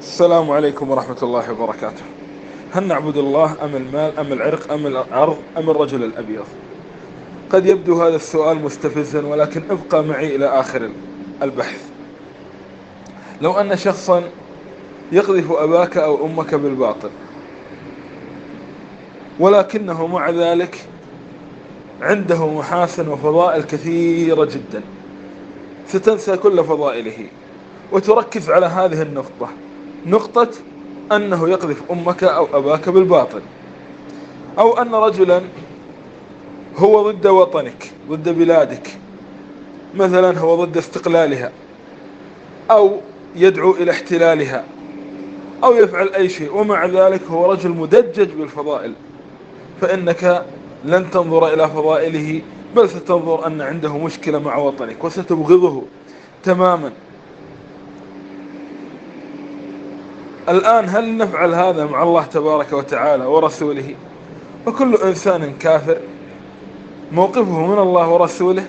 السلام عليكم ورحمة الله وبركاته. هل نعبد الله أم المال أم العرق أم الأرض أم الرجل الأبيض؟ قد يبدو هذا السؤال مستفزا ولكن ابقى معي إلى آخر البحث. لو أن شخصا يقذف أباك أو أمك بالباطل ولكنه مع ذلك عنده محاسن وفضائل كثيرة جدا ستنسى كل فضائله وتركز على هذه النقطة. نقطة أنه يقذف أمك أو أباك بالباطل. أو أن رجلا هو ضد وطنك ضد بلادك. مثلا هو ضد استقلالها أو يدعو إلى احتلالها أو يفعل أي شيء. ومع ذلك هو رجل مدجج بالفضائل. فإنك لن تنظر إلى فضائله بل ستنظر أن عنده مشكلة مع وطنك وستبغضه تماما. الآن هل نفعل هذا مع الله تبارك وتعالى ورسوله؟ وكل إنسان كافر موقفه من الله ورسوله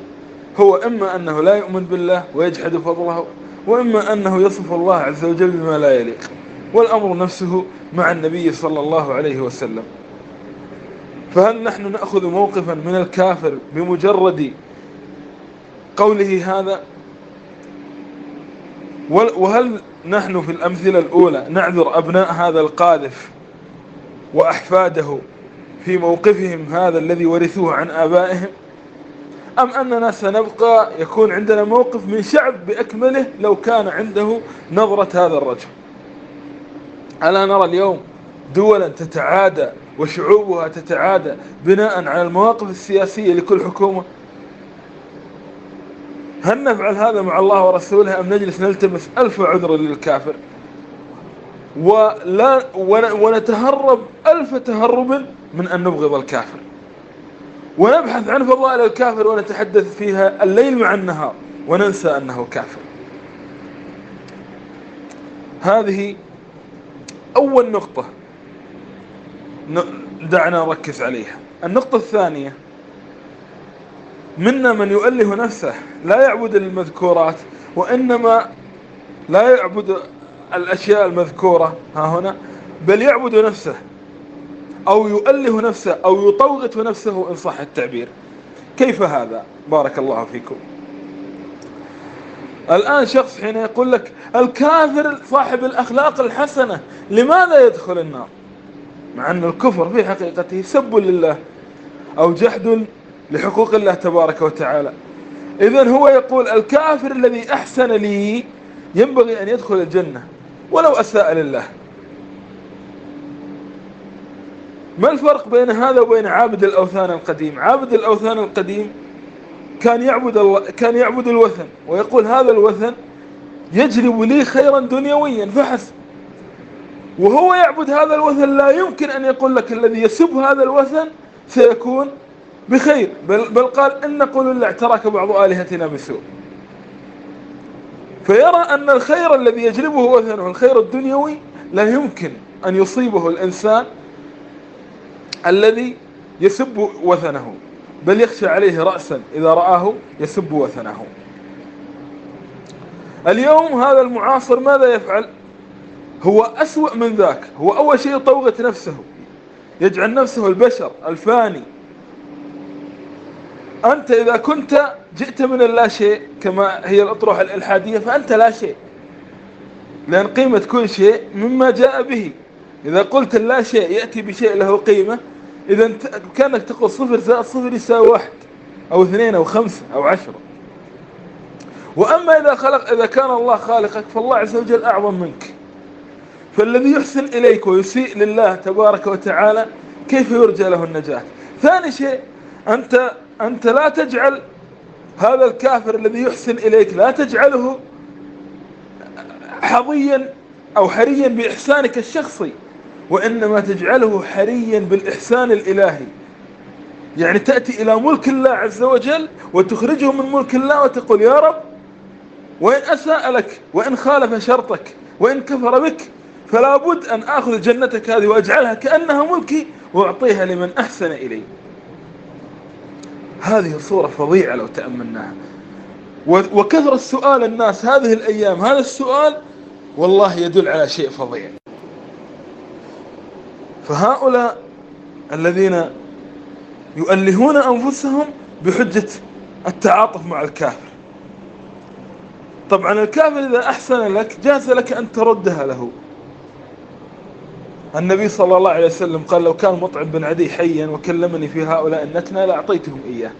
هو إما أنه لا يؤمن بالله ويجحد فضله وإما أنه يصف الله عز وجل بما لا يليق والأمر نفسه مع النبي صلى الله عليه وسلم. فهل نحن نأخذ موقفا من الكافر بمجرد قوله هذا؟ وهل نحن في الأمثلة الأولى نعذر أبناء هذا القاذف وأحفاده في موقفهم هذا الذي ورثوه عن آبائهم أم أننا سنبقى يكون عندنا موقف من شعب بأكمله لو كان عنده نظرة هذا الرجل؟ ألا نرى اليوم دولا تتعادى وشعوبها تتعادى بناء على المواقف السياسية لكل حكومة؟ هل نفعل هذا مع الله ورسوله أم نجلس نلتمس ألف عذر للكافر؟ ولا ونتهرب ألف تهرب من أن نبغض الكافر. ونبحث عن فضائل الكافر ونتحدث فيها الليل مع النهار وننسى أنه كافر. هذه أول نقطة دعنا نركز عليها. النقطة الثانية منا من يؤله نفسه لا يعبد المذكورات وإنما لا يعبد الأشياء المذكورة ها هنا بل يعبد نفسه أو يؤله نفسه أو يطوغت نفسه إن صح التعبير. كيف هذا؟ بارك الله فيكم. الآن شخص حين يقول لك الكافر صاحب الأخلاق الحسنة لماذا يدخل النار؟ مع أن الكفر في حقيقته سب لله أو جحد لحقوق الله تبارك وتعالى. إذا هو يقول الكافر الذي أحسن لي ينبغي أن يدخل الجنة ولو أساء لله. ما الفرق بين هذا وبين عابد الأوثان القديم؟ عابد الأوثان القديم كان يعبد الله كان يعبد الوثن ويقول هذا الوثن يجلب لي خيرا دنيويا فحسب. وهو يعبد هذا الوثن لا يمكن أن يقول لك الذي يسب هذا الوثن سيكون بخير بل, بل قال إن نقول الله اعترك بعض آلهتنا بسوء. فيرى أن الخير الذي يجلبه وثنه الخير الدنيوي لا يمكن أن يصيبه الإنسان الذي يسب وثنه بل يخشى عليه رأسا إذا رآه يسب وثنه. اليوم هذا المعاصر ماذا يفعل؟ هو أسوأ من ذاك هو أول شيء طوغة نفسه يجعل نفسه البشر الفاني أنت إذا كنت جئت من اللا شيء كما هي الأطروحة الإلحادية فأنت لا شيء. لأن قيمة كل شيء مما جاء به. إذا قلت اللا شيء يأتي بشيء له قيمة. إذا كأنك تقول صفر زائد صفر يساوي واحد أو اثنين أو خمسة أو عشرة. وأما إذا خلق إذا كان الله خالقك فالله عز وجل أعظم منك. فالذي يحسن إليك ويسيء لله تبارك وتعالى كيف يرجى له النجاة؟ ثاني شيء أنت أنت لا تجعل هذا الكافر الذي يحسن إليك لا تجعله حظيا أو حريا بإحسانك الشخصي وإنما تجعله حريا بالإحسان الإلهي. يعني تأتي إلى ملك الله عز وجل وتخرجه من ملك الله وتقول يا رب وإن أساء لك وإن خالف شرطك وإن كفر بك فلا بد أن آخذ جنتك هذه وأجعلها كأنها ملكي وأعطيها لمن أحسن إلي. هذه صورة فظيعة لو تأملناها. وكثر السؤال الناس هذه الأيام هذا السؤال والله يدل على شيء فظيع. فهؤلاء الذين يؤلهون أنفسهم بحجة التعاطف مع الكافر. طبعا الكافر إذا أحسن لك جاز لك أن تردها له. النبي صلى الله عليه وسلم قال لو كان مطعم بن عدي حيا وكلمني في هؤلاء النتنى لأعطيتهم إياه.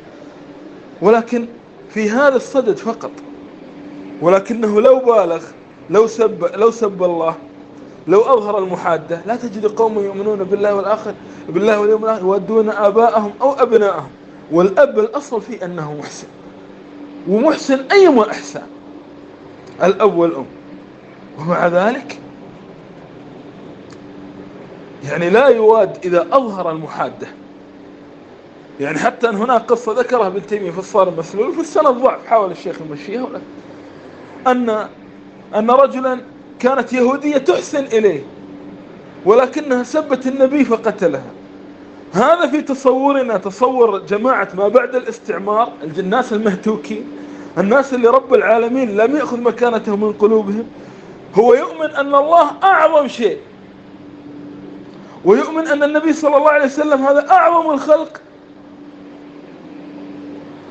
ولكن في هذا الصدد فقط. ولكنه لو بالغ لو سب لو سب الله لو أظهر المحادة لا تجد قوم يؤمنون بالله والآخر بالله واليوم الآخر يودون آباءهم أو أبناءهم. والأب الأصل فيه أنه محسن. ومحسن أيما إحسان الأب والأم. ومع ذلك يعني لا يواد إذا أظهر المحادة. يعني حتى أن هناك قصة ذكرها ابن تيمية في الصار المسلول في السنة ضعف حاول الشيخ يمشيها ولا أن أن رجلا كانت يهودية تحسن إليه ولكنها سبت النبي فقتلها. هذا في تصورنا تصور جماعة ما بعد الاستعمار الناس المهتوكين الناس اللي رب العالمين لم يأخذ مكانته من قلوبهم. هو يؤمن أن الله أعظم شيء. ويؤمن أن النبي صلى الله عليه وسلم هذا أعظم الخلق.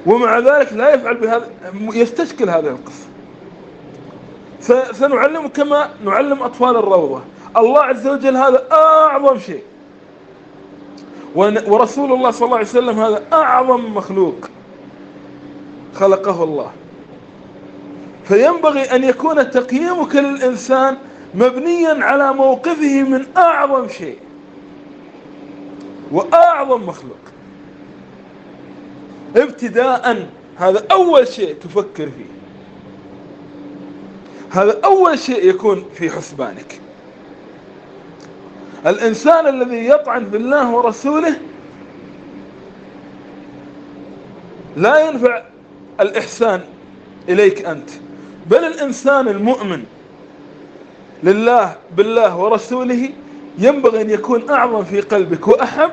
ومع ذلك لا يفعل بهذا يستشكل هذه القصة. سنعلم كما نعلم أطفال الروضة. الله عز وجل هذا أعظم شيء. ورسول الله صلى الله عليه وسلم هذا أعظم مخلوق خلقه الله. فينبغي أن يكون تقييمك للإنسان مبنيا على موقفه من أعظم شيء. وأعظم مخلوق. ابتداء هذا أول شيء تفكر فيه. هذا أول شيء يكون في حسبانك. الإنسان الذي يطعن بالله ورسوله لا ينفع الإحسان إليك أنت. بل الإنسان المؤمن لله بالله ورسوله ينبغي أن يكون أعظم في قلبك وأحب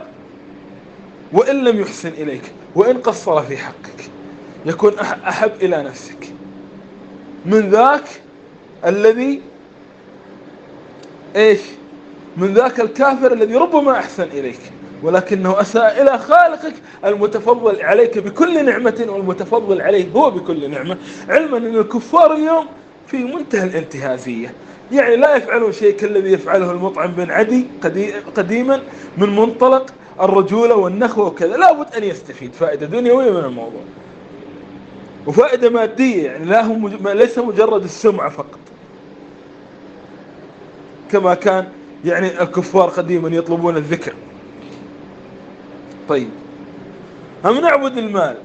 وإن لم يحسن إليك وإن قصر في حقك يكون أحب إلى نفسك. من ذاك الذي إيش؟ من ذاك الكافر الذي ربما أحسن إليك ولكنه أساء إلى خالقك المتفضل عليك بكل نعمة والمتفضل عليه هو بكل نعمة. علما أن الكفار اليوم في منتهى الانتهازية. يعني لا يفعلون شيء كالذي يفعله المطعم بن عدي قديما من منطلق الرجولة والنخوة وكذا. لابد أن يستفيد. فائدة دنيوية من الموضوع. وفائدة مادية يعني لا هو ليس مجرد السمعة فقط. كما كان يعني الكفار قديما يطلبون الذكر. طيب. أم نعبد المال؟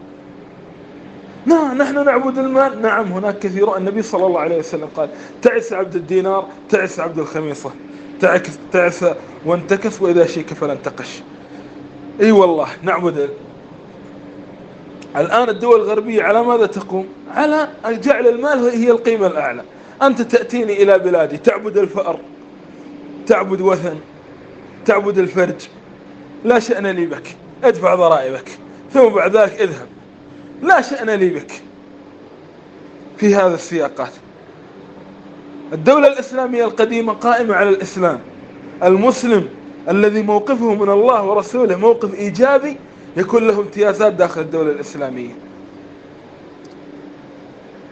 نعم نحن نعبد المال. نعم هناك كثير. النبي صلى الله عليه وسلم قال تعس عبد الدينار تعس عبد الخميصة. تعس, تعس وانتكس وإذا شيك فلا انتقش إي والله نعبد الآن الدول الغربية على ماذا تقوم؟ على جعل المال هي القيمة الأعلى. أنت تأتيني إلى بلادي تعبد الفأر تعبد وثن تعبد الفرج. لا شأن لي بك ادفع ضرائبك ثم بعد ذلك اذهب. لا شأن لي بك في هذا السياقات. الدولة الإسلامية القديمة قائمة على الإسلام. المسلم الذي موقفه من الله ورسوله موقف إيجابي يكون له امتيازات داخل الدولة الإسلامية.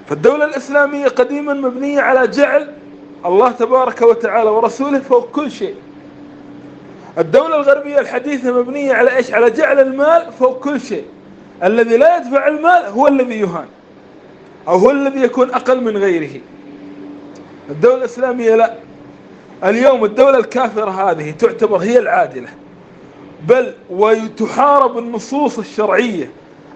فالدولة الإسلامية قديما مبنية على جعل الله تبارك وتعالى ورسوله فوق كل شيء. الدولة الغربية الحديثة مبنية على إيش؟ على جعل المال فوق كل شيء. الذي لا يدفع المال هو الذي يهان أو هو الذي يكون أقل من غيره. الدولة الإسلامية لا. اليوم الدولة الكافرة هذه تعتبر هي العادلة. بل وتحارب النصوص الشرعية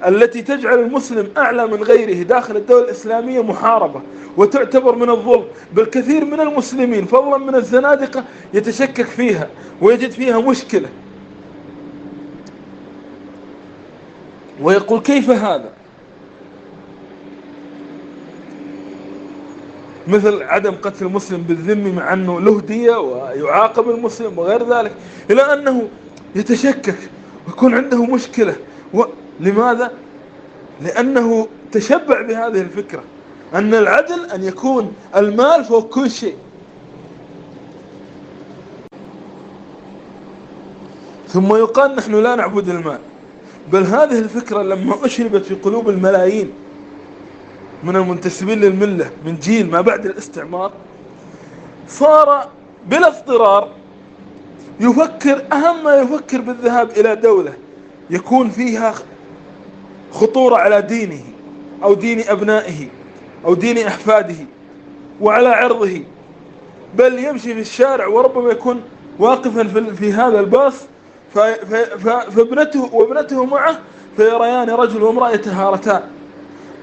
التي تجعل المسلم أعلى من غيره داخل الدولة الإسلامية محاربة وتعتبر من الظلم. بل كثير من المسلمين فضلا من الزنادقة يتشكك فيها ويجد فيها مشكلة. ويقول كيف هذا؟ مثل عدم قتل المسلم بالذمة مع أنه له دية ويعاقب المسلم وغير ذلك إلى أنه يتشكك ويكون عنده مشكلة. و... لماذا؟ لأنه تشبع بهذه الفكرة أن العدل أن يكون المال فوق كل شيء. ثم يقال نحن لا نعبد المال. بل هذه الفكرة لما أشربت في قلوب الملايين من المنتسبين للملة من جيل ما بعد الاستعمار صار بلا اضطرار يفكر أهم ما يفكر بالذهاب إلى دولة يكون فيها خطورة على دينه أو دين أبنائه أو دين أحفاده وعلى عرضه بل يمشي في الشارع وربما يكون واقفا في هذا الباص فابنته وابنته معه فيريان رجل وامرأة يتهارتان.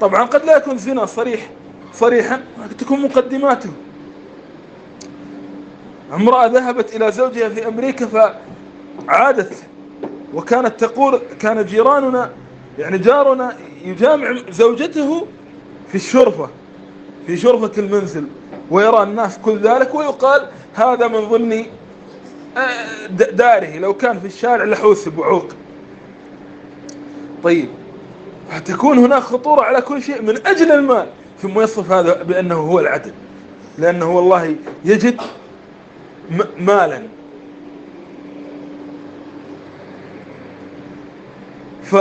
طبعا قد لا يكون زنا صريح صريحا تكون مقدماته. امرأة ذهبت إلى زوجها في أمريكا فعادت وكانت تقول كان جيراننا يعني جارنا يجامع زوجته في الشرفة في شرفة المنزل ويرى الناس كل ذلك ويقال هذا من ضمن داره لو كان في الشارع لحوس بوعوق طيب فتكون هناك خطورة على كل شيء من أجل المال ثم يصف هذا بأنه هو العدل. لأنه والله يجد مالا. ف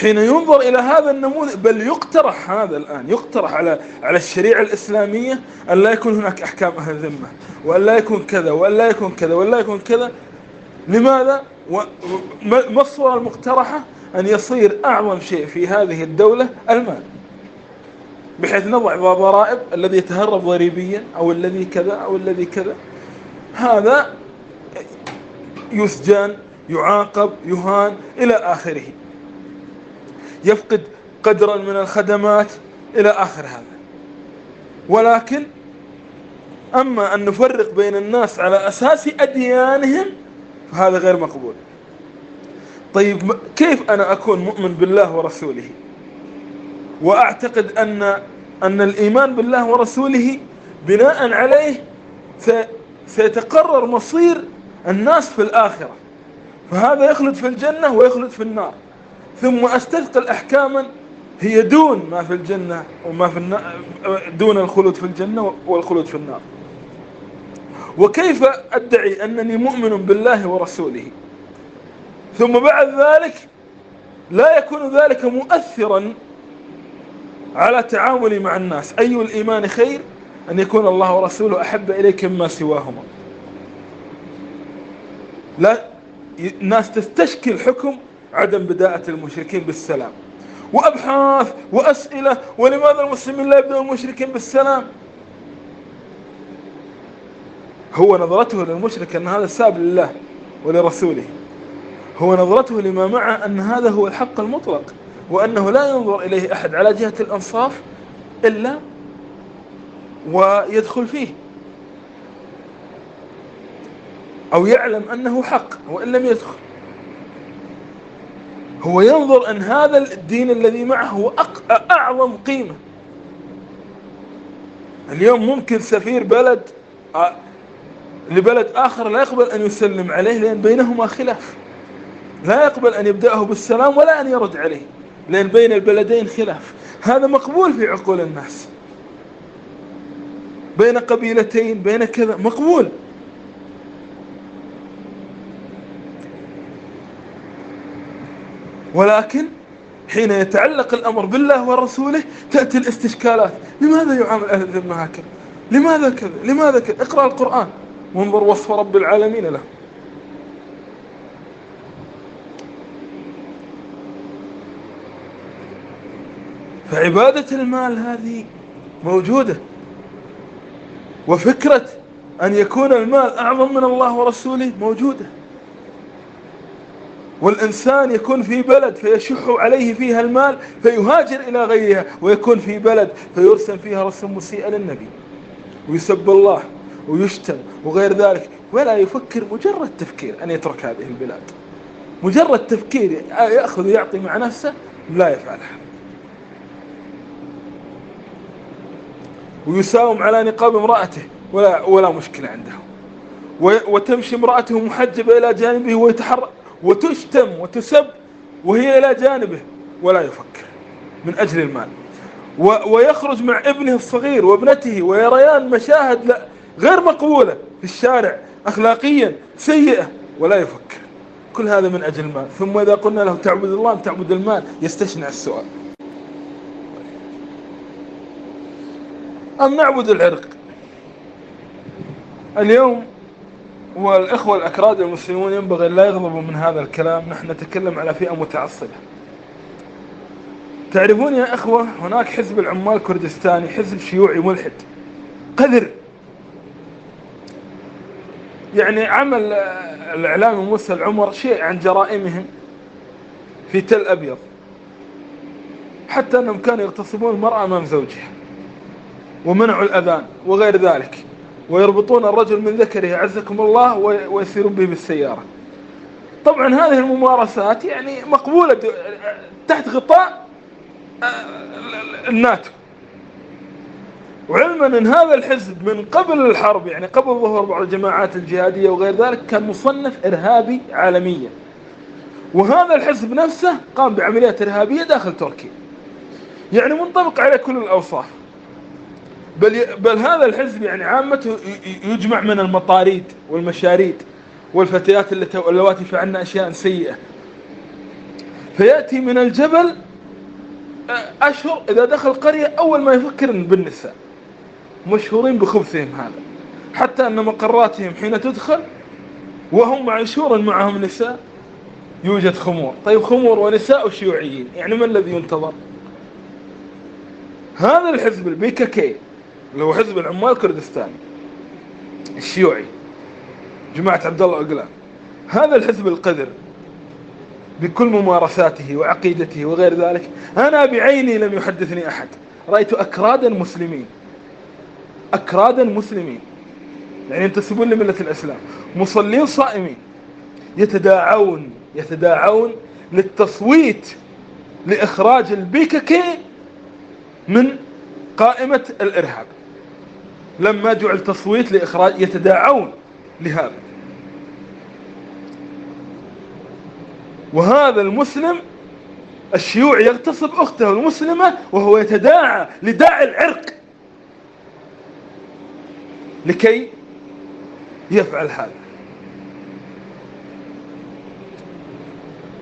حين ينظر إلى هذا النموذج بل يقترح هذا الآن يقترح على على الشريعة الإسلامية أن لا يكون هناك أحكام أهل الذمة وأن لا يكون كذا وأن لا يكون كذا وأن لا يكون كذا. لماذا؟ ما الصورة المقترحة؟ أن يصير أعظم شيء في هذه الدولة المال. بحيث نضع ضرائب الذي يتهرب ضريبيا أو الذي كذا أو الذي كذا. هذا يسجن يعاقب يهان إلى آخره. يفقد قدرا من الخدمات إلى آخر هذا. ولكن أما أن نفرق بين الناس على أساس أديانهم فهذا غير مقبول. طيب كيف أنا أكون مؤمن بالله ورسوله؟ وأعتقد أن أن الإيمان بالله ورسوله بناء عليه سيتقرر مصير الناس في الآخرة. فهذا يخلد في الجنة ويخلد في النار. ثم أستثقل أحكاما هي دون ما في الجنة وما في النار دون الخلود في الجنة والخلود في النار. وكيف أدعي أنني مؤمن بالله ورسوله؟ ثم بعد ذلك لا يكون ذلك مؤثرا على تعاملي مع الناس. أي الإيمان خير؟ أن يكون الله ورسوله أحب إليك مما سواهما. لا الناس تستشكل حكم عدم بداءة المشركين بالسلام. وأبحاث وأسئلة ولماذا المسلمين لا يبدأون المشركين بالسلام؟ هو نظرته للمشرك أن هذا ساب لله ولرسوله. هو نظرته لما معه أن هذا هو الحق المطلق وأنه لا ينظر إليه أحد على جهة الأنصاف إلا ويدخل فيه. أو يعلم أنه حق وإن لم يدخل. هو ينظر أن هذا الدين الذي معه هو أعظم قيمة. اليوم ممكن سفير بلد لبلد آخر لا يقبل أن يسلم عليه لأن بينهما خلاف. لا يقبل أن يبدأه بالسلام ولا أن يرد عليه لأن بين البلدين خلاف. هذا مقبول في عقول الناس. بين قبيلتين بين كذا مقبول. ولكن حين يتعلق الأمر بالله ورسوله تأتي الاستشكالات. لماذا يعامل أهل الذمة هكذا؟ لماذا كذا؟ لماذا كذا؟ اقرأ القرآن. وانظر وصف رب العالمين له. فعبادة المال هذه موجودة. وفكرة أن يكون المال أعظم من الله ورسوله موجودة. والإنسان يكون في بلد فيشح عليه فيها المال فيهاجر إلى غيرها ويكون في بلد فيرسم فيها رسم مسيء للنبي ويسب الله ويشتم وغير ذلك. ولا يفكر مجرد تفكير أن يترك هذه البلاد. مجرد تفكير يأخذ ويعطي مع نفسه لا يفعلها ويساوم على نقاب امرأته ولا, ولا مشكلة عنده. وتمشي امرأته محجبة إلى جانبه ويتحرك. وتشتم وتسب وهي إلى جانبه ولا يفكر من أجل المال. ويخرج مع ابنه الصغير وابنته ويريان مشاهد غير مقبولة في الشارع أخلاقيا سيئة ولا يفكر. كل هذا من أجل المال. ثم إذا قلنا له تعبد الله تعبد المال يستشنع السؤال. أم نعبد العرق؟ اليوم والإخوة الأكراد المسلمون ينبغي لا يغضبوا من هذا الكلام. نحن نتكلم على فئة متعصبة. تعرفون يا إخوة هناك حزب العمال كردستاني حزب شيوعي ملحد قذر. يعني عمل الإعلامي موسى العمر شيء عن جرائمهم في تل أبيض حتى أنهم كانوا يغتصبون المرأة أمام زوجها ومنعوا الأذان وغير ذلك. ويربطون الرجل من ذكره عزكم الله ويسيرون به بالسيارة. طبعا هذه الممارسات يعني مقبولة تحت غطاء آه، الناتو. وعلما إن هذا الحزب من قبل الحرب يعني قبل ظهور بعض الجماعات الجهادية وغير ذلك كان مصنف إرهابي عالميا. وهذا الحزب نفسه قام بعمليات إرهابية داخل تركيا. يعني منطبق على كل الأوصاف. بل, بل هذا الحزب يعني عامته يجمع من المطاريد والمشاريد والفتيات اللواتي فعلنا أشياء سيئة. فيأتي من الجبل أشهر إذا دخل قرية أول ما يفكر بالنساء. مشهورين بخبثهم هذا. حتى أن مقراتهم حين تدخل وهم معشور معهم نساء يوجد خمور. طيب خمور ونساء وشيوعيين. يعني ما الذي ينتظر؟ هذا الحزب البي كي. اللي هو حزب العمال الكردستاني الشيوعي جماعة عبد الله أقلام. هذا الحزب القذر بكل ممارساته وعقيدته وغير ذلك أنا بعيني لم يحدثني أحد. رأيت أكرادا مسلمين أكرادا مسلمين يعني ينتسبون لملة الإسلام مصلين صائمين يتداعون يتداعون للتصويت لإخراج البيككي من قائمة الإرهاب. لما جعل تصويت لإخراج يتداعون لهذا. وهذا المسلم الشيوعي يغتصب أخته المسلمة وهو يتداعى لداعي العرق. لكي يفعل هذا.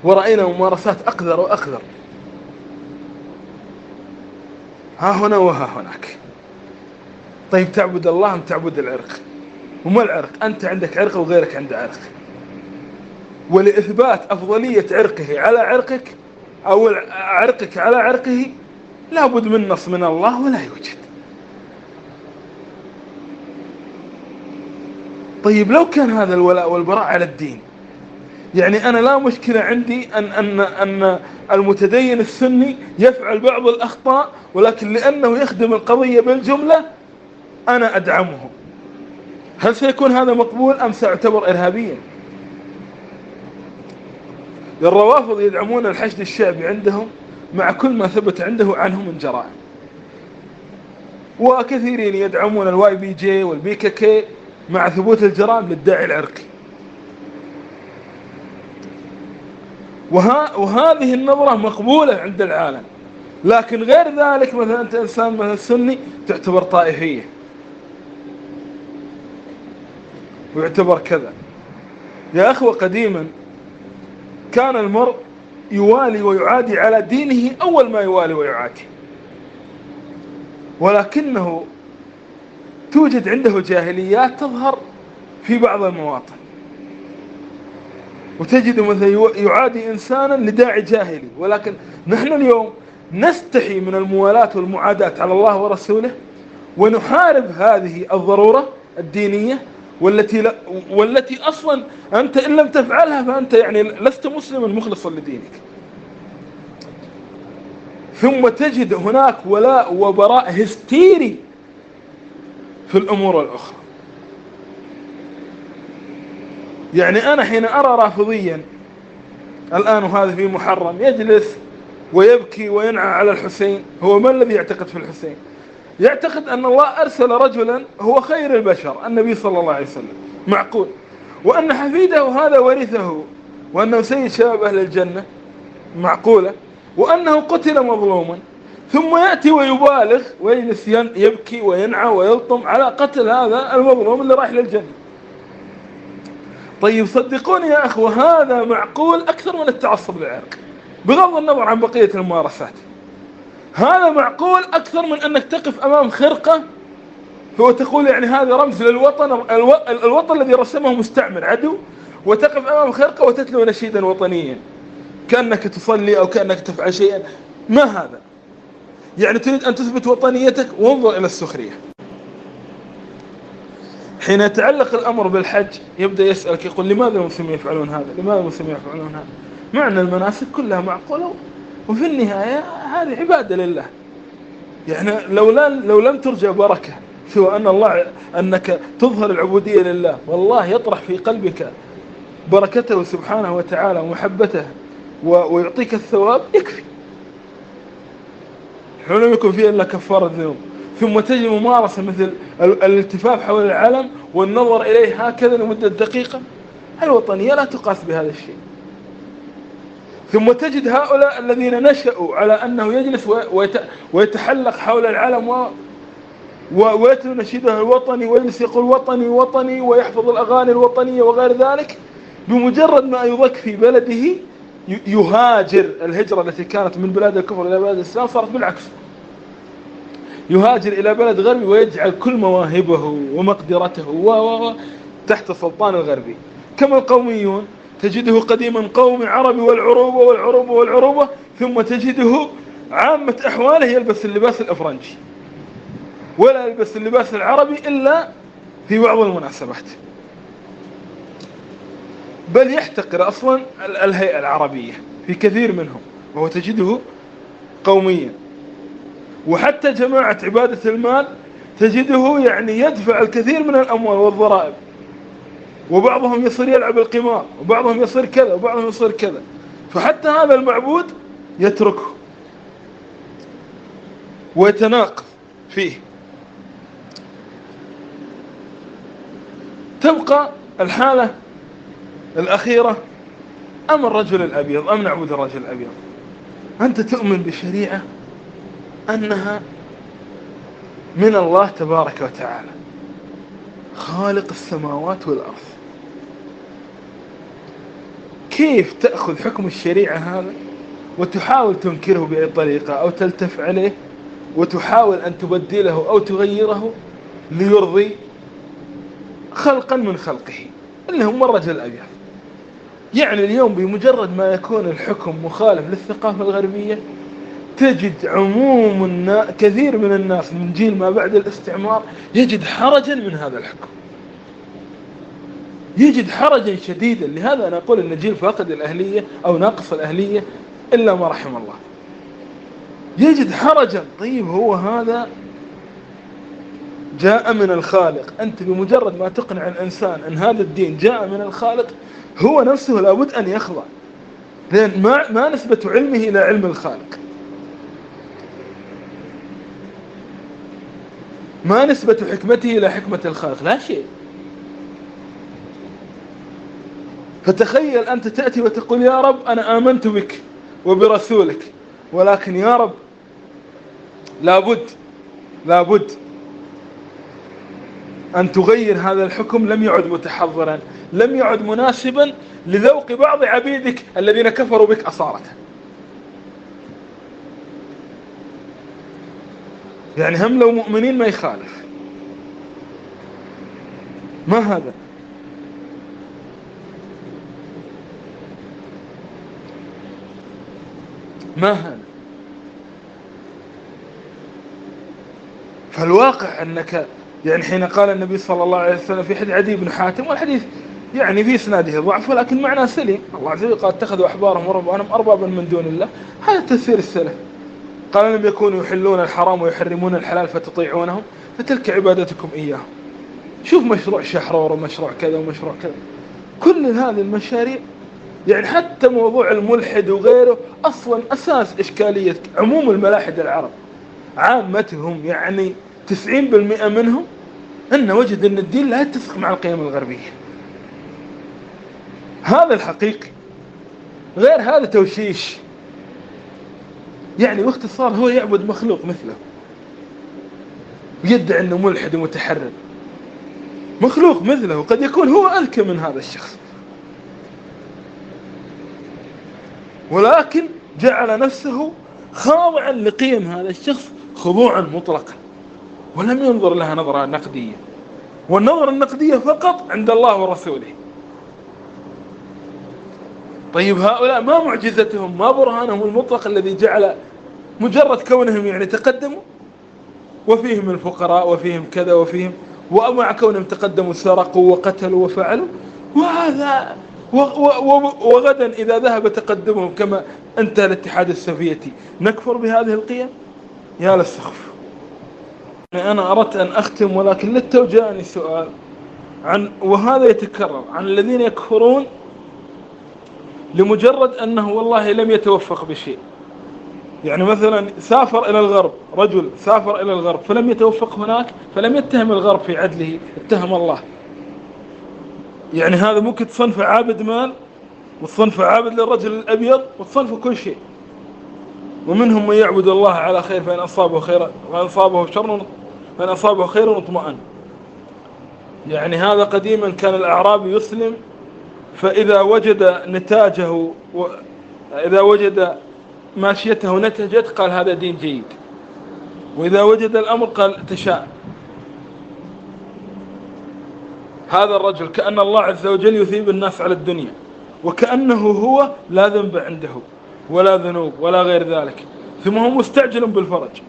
ورأينا ممارسات أقذر وأقذر. ها هنا وها هناك. طيب تعبد الله أم تعبد العرق؟ وما العرق؟ أنت عندك عرق وغيرك عنده عرق. ولإثبات أفضلية عرقه على عرقك أو عرقك على عرقه لابد من نص من الله ولا يوجد. طيب لو كان هذا الولاء والبراء على الدين يعني أنا لا مشكلة عندي أن, أن, أن المتدين السني يفعل بعض الأخطاء ولكن لأنه يخدم القضية بالجملة أنا أدعمه. هل سيكون هذا مقبول أم سيعتبر إرهابيا؟ الروافض يدعمون الحشد الشعبي عندهم مع كل ما ثبت عنده عنه من جرائم. وكثيرين يدعمون ال YPG وال PKK مع ثبوت الجرائم للداعي العرقي. وها وهذه النظرة مقبولة عند العالم. لكن غير ذلك مثلا أنت إنسان مثلا سني تعتبر طائفية ويعتبر كذا. يا أخوة قديما كان المرء يوالي ويعادي على دينه أول ما يوالي ويعادي. ولكنه توجد عنده جاهليات تظهر في بعض المواطن. وتجد مثلا يعادي إنسانا لداعي جاهلي. ولكن نحن اليوم نستحي من الموالاة والمعاداة على الله ورسوله ونحارب هذه الضرورة الدينية والتي لا والتي أصلا أنت إن لم تفعلها فأنت يعني لست مسلما مخلصا لدينك. ثم تجد هناك ولاء وبراء هستيري في الأمور الأخرى. يعني أنا حين أرى رافضيا الآن وهذا في محرم يجلس ويبكي وينعى على الحسين هو ما الذي يعتقد في الحسين؟ يعتقد أن الله أرسل رجلا هو خير البشر النبي صلى الله عليه وسلم معقول. وأن حفيده هذا ورثه وأنه سيد شباب أهل الجنة معقولة. وأنه قتل مظلوما ثم يأتي ويبالغ ويجلس يبكي وينعى ويلطم على قتل هذا المظلوم اللي راح للجنة. طيب صدقوني يا أخوة هذا معقول أكثر من التعصب للعرق بغض النظر عن بقية الممارسات. هذا معقول أكثر من أنك تقف أمام خرقة؟ هو تقول يعني هذا رمز للوطن ألو... الوطن الذي رسمه مستعمر عدو وتقف أمام خرقة وتتلو نشيدا وطنيا. كأنك تصلي أو كأنك تفعل شيئا. ما هذا؟ يعني تريد أن تثبت وطنيتك؟ وانظر إلى السخرية. حين يتعلق الأمر بالحج يبدأ يسألك يقول لماذا المسلمين يفعلون هذا؟ لماذا المسلمين يفعلون هذا؟ معنى المناسك كلها معقولة. وفي النهاية هذه عبادة لله. يعني لو, لو لم ترجى بركة سوى أن الله أنك تظهر العبودية لله والله يطرح في قلبك بركته سبحانه وتعالى ومحبته ويعطيك الثواب يكفي. لم يكن فيه إلا كفارة ذنوب ثم تجد ممارسة مثل الالتفاف حول العلم والنظر إليه هكذا لمدة دقيقة. الوطنية لا تقاس بهذا الشيء. ثم تجد هؤلاء الذين نشأوا على أنه يجلس ويتحلق حول العلم ويتلو نشيده الوطني ويجلس يقول وطني وطني ويحفظ الأغاني الوطنية وغير ذلك بمجرد ما يضك في بلده يهاجر الهجرة التي كانت من بلاد الكفر إلى بلاد الإسلام صارت بالعكس. يهاجر إلى بلد غربي ويجعل كل مواهبه ومقدرته و تحت السلطان الغربي. كما القوميون تجده قديما قوم عربي والعروبة والعروبة والعروبة ثم تجده عامة أحواله يلبس اللباس الأفرنجي. ولا يلبس اللباس العربي إلا في بعض المناسبات. بل يحتقر أصلا الهيئة العربية في كثير منهم وهو تجده قوميا. وحتى جماعة عبادة المال تجده يعني يدفع الكثير من الأموال والضرائب. وبعضهم يصير يلعب القمار وبعضهم يصير كذا وبعضهم يصير كذا. فحتى هذا المعبود يتركه ويتناقض فيه. تبقى الحالة الأخيرة أم الرجل الأبيض أم نعبد الرجل الأبيض؟ أنت تؤمن بشريعة أنها من الله تبارك وتعالى خالق السماوات والأرض. كيف تأخذ حكم الشريعة هذا؟ وتحاول تنكره بأي طريقة أو تلتف عليه وتحاول أن تبدله أو تغيره ليرضي خلقا من خلقه اللي هم الرجل الأبيض يعني اليوم بمجرد ما يكون الحكم مخالف للثقافة الغربية تجد عموم النا... كثير من الناس من جيل ما بعد الاستعمار يجد حرجا من هذا الحكم. يجد حرجا شديدا. لهذا أنا أقول أن جيل فاقد الأهلية أو ناقص الأهلية إلا ما رحم الله. يجد حرجا. طيب هو هذا جاء من الخالق. أنت بمجرد ما تقنع الإنسان أن هذا الدين جاء من الخالق هو نفسه لابد أن يخضع. لأن ما, ما نسبة علمه إلى علم الخالق. ما نسبة حكمته إلى حكمة الخالق. لا شيء. فتخيل أنت تأتي وتقول يا رب أنا آمنت بك وبرسولك. ولكن يا رب لابد لابد أن تغير هذا الحكم. لم يعد متحضرا لم يعد مناسبا لذوق بعض عبيدك الذين كفروا بك أصارة يعني هم لو مؤمنين ما يخالف. ما هذا؟ ما هذا فالواقع أنك يعني حين قال النبي صلى الله عليه وسلم في حديث عدي بن حاتم والحديث يعني في إسناده ضعف ولكن معناه سليم. الله عز وجل قال اتخذوا أحبارهم ورهبانهم أربابا من دون الله. هذا تفسير السلف. قال لم يكونوا يحلون الحرام ويحرمون الحلال فتطيعونهم فتلك عبادتكم إياهم. شوف مشروع شحرور ومشروع كذا ومشروع كذا. كل هذه المشاريع يعني حتى موضوع الملحد وغيره أصلا أساس إشكالية عموم الملاحد العرب. عامتهم يعني 90% منهم أن وجد أن الدين لا يتفق مع القيم الغربية. هذا الحقيقي. غير هذا توشيش. يعني باختصار هو يعبد مخلوق مثله. يدعي أنه ملحد ومتحرر. مخلوق مثله قد يكون هو أذكى من هذا الشخص. ولكن جعل نفسه خاضعا لقيم هذا الشخص خضوعا مطلقا. ولم ينظر لها نظرة نقدية. والنظرة النقدية فقط عند الله ورسوله. طيب هؤلاء ما معجزتهم ما برهانهم المطلق الذي جعل مجرد كونهم يعني تقدموا؟ وفيهم الفقراء وفيهم كذا وفيهم ومع كونهم تقدموا سرقوا وقتلوا وفعلوا. وهذا وغدا إذا ذهب تقدمهم كما انتهى الاتحاد السوفيتي نكفر بهذه القيم؟ يا للسخف. أنا أردت أن أختم ولكن للتو جاءني سؤال عن وهذا يتكرر عن الذين يكفرون لمجرد أنه والله لم يتوفق بشيء. يعني مثلا سافر إلى الغرب رجل سافر إلى الغرب فلم يتوفق هناك فلم يتهم الغرب في عدله اتهم الله. يعني هذا ممكن تصنفه عابد مال وتصنفه عابد للرجل الأبيض وتصنفه كل شيء. ومنهم من يعبد الله على خير فإن أصابه خير فإن أصابه شر فإن أصابه خير اطمأن. يعني هذا قديما كان الأعرابي يسلم فإذا وجد نتاجه و... إذا وجد ماشيته نتجت قال هذا دين جيد. وإذا وجد الأمر قال تشاء. هذا الرجل كأن الله عز وجل يثيب الناس على الدنيا وكأنه هو لا ذنب عنده ولا ذنوب ولا غير ذلك ثم هو مستعجل بالفرج.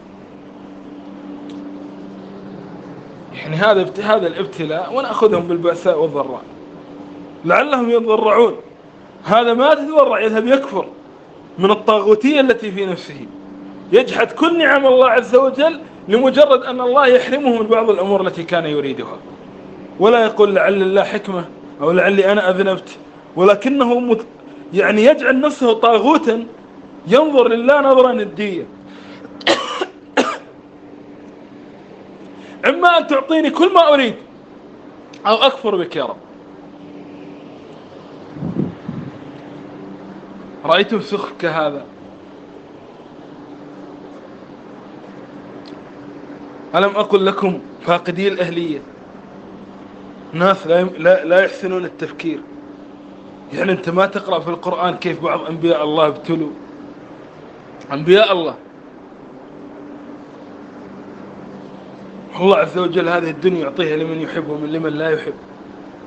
يعني هذا هذا الابتلاء ونأخذهم بالبأساء والضراء. لعلهم يتضرعون. هذا ما تتضرع يذهب يكفر من الطاغوتية التي في نفسه. يجحد كل نعم الله عز وجل لمجرد أن الله يحرمه من بعض الأمور التي كان يريدها. ولا يقول لعل الله حكمة أو لعلي أنا أذنبت. ولكنه مت يعني يجعل نفسه طاغوتا ينظر لله نظرة ندية. إما أن تعطيني كل ما أريد أو أكفر بك يا رب. رأيتم سخف كهذا ألم أقل لكم فاقدي الأهلية؟ ناس لا, لا, لا يحسنون التفكير. يعني أنت ما تقرأ في القرآن كيف بعض أنبياء الله ابتلوا. أنبياء الله. الله عز وجل هذه الدنيا يعطيها لمن يحب ومن لمن لا يحب.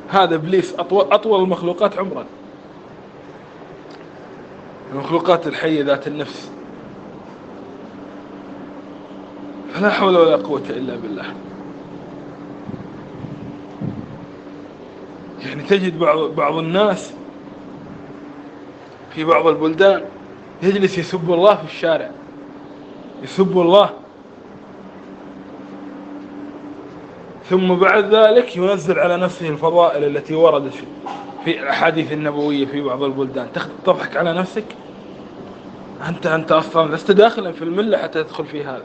هذا إبليس أطول, أطول المخلوقات عمرا. المخلوقات الحية ذات النفس. فلا حول ولا قوة إلا بالله. يعني تجد بعض, بعض الناس في بعض البلدان يجلس يسب الله في الشارع. يسب الله. ثم بعد ذلك ينزل على نفسه الفضائل التي وردت في الأحاديث النبوية في بعض البلدان. تضحك على نفسك؟ أنت أنت أصلا لست داخلا في الملة حتى تدخل في هذا.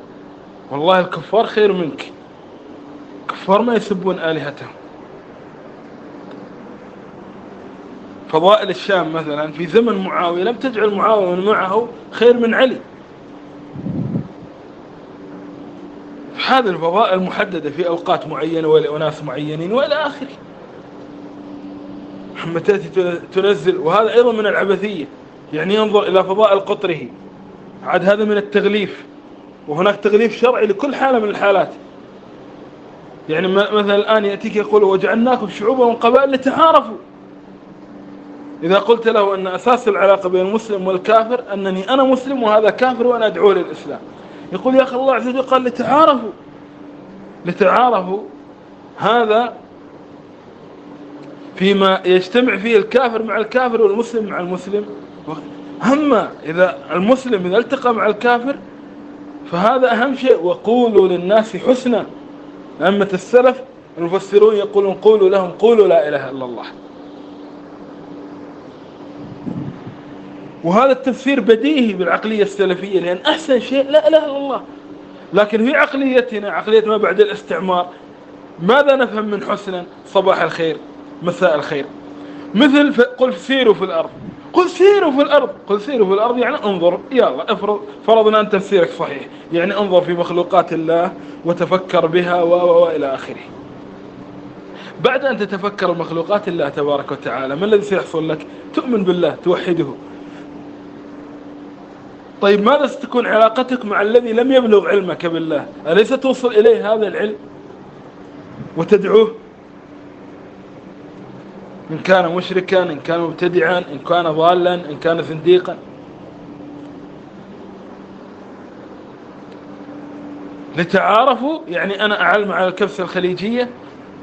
والله الكفار خير منك. كفار ما يسبون آلهتهم. فضائل الشام مثلا في زمن معاوية لم تجعل معاوية من معه خير من علي. هذه الفضائل محددة في أوقات معينة ولأناس معينين وإلى آخره. محمد تأتي تنزل وهذا أيضا من العبثية. يعني ينظر إلى فضائل قطره. عاد هذا من التغليف. وهناك تغليف شرعي لكل حالة من الحالات. يعني مثلا الآن يأتيك يقول وجعلناكم شعوبا وقبائل لتعارفوا. إذا قلت له أن أساس العلاقة بين المسلم والكافر أنني أنا مسلم وهذا كافر وأنا أدعو للإسلام. يقول يا أخي الله عز وجل قال لتعارفوا. لتعارفوا هذا فيما يجتمع فيه الكافر مع الكافر والمسلم مع المسلم. أما إذا المسلم إذا التقى مع الكافر فهذا أهم شيء. وقولوا للناس حسنا. أمة السلف المفسرون يقولون قولوا لهم قولوا لا إله إلا الله. وهذا التفسير بديهي بالعقلية السلفية لأن أحسن شيء لا إله إلا الله. لكن في عقليتنا عقلية ما بعد الاستعمار ماذا نفهم من حسنا صباح الخير مساء الخير. مثل قل سيروا في الأرض. قل سيروا في الأرض. قل سيروا في الأرض يعني انظر. يلا افرض فرضنا أن تفسيرك صحيح. يعني انظر في مخلوقات الله وتفكر بها وإلى آخره. بعد أن تتفكر مخلوقات الله تبارك وتعالى ما الذي سيحصل لك؟ تؤمن بالله توحده. طيب ماذا ستكون علاقتك مع الذي لم يبلغ علمك بالله؟ أليس توصل إليه هذا العلم وتدعوه؟ إن كان مشركا إن كان مبتدعا إن كان ضالا إن كان زنديقا لتعارفوا يعني أنا أعلم على الكبسة الخليجية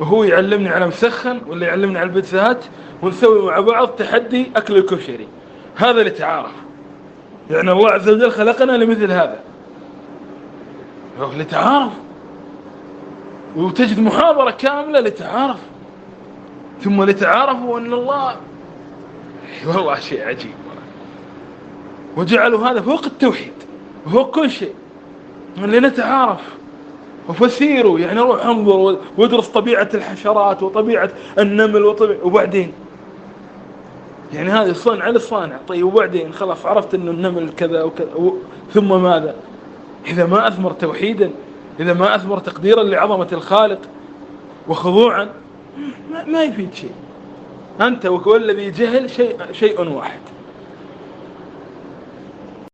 وهو يعلمني على مسخن ولا يعلمني على البيتزات ونسوي مع بعض تحدي أكل الكشري. هذا لتعارف. يعني الله عز وجل خلقنا لمثل هذا. لتعارف. وتجد محاضرة كاملة لتعارف. ثم لتعارفوا أن الله والله شيء عجيب. وجعلوا هذا فوق التوحيد. فوق كل شيء. لنتعارف. وفسيروا. يعني روح انظر وادرس طبيعة الحشرات وطبيعة النمل وطبيعة وبعدين؟ يعني هذا صنع للصانع طيب وبعدين خلاص عرفت إنه النمل كذا وكذا ثم ماذا؟ إذا ما أثمر توحيدا إذا ما أثمر تقديرا لعظمة الخالق وخضوعا ما, ما يفيد شيء. أنت والذي جهل شيء شيء واحد.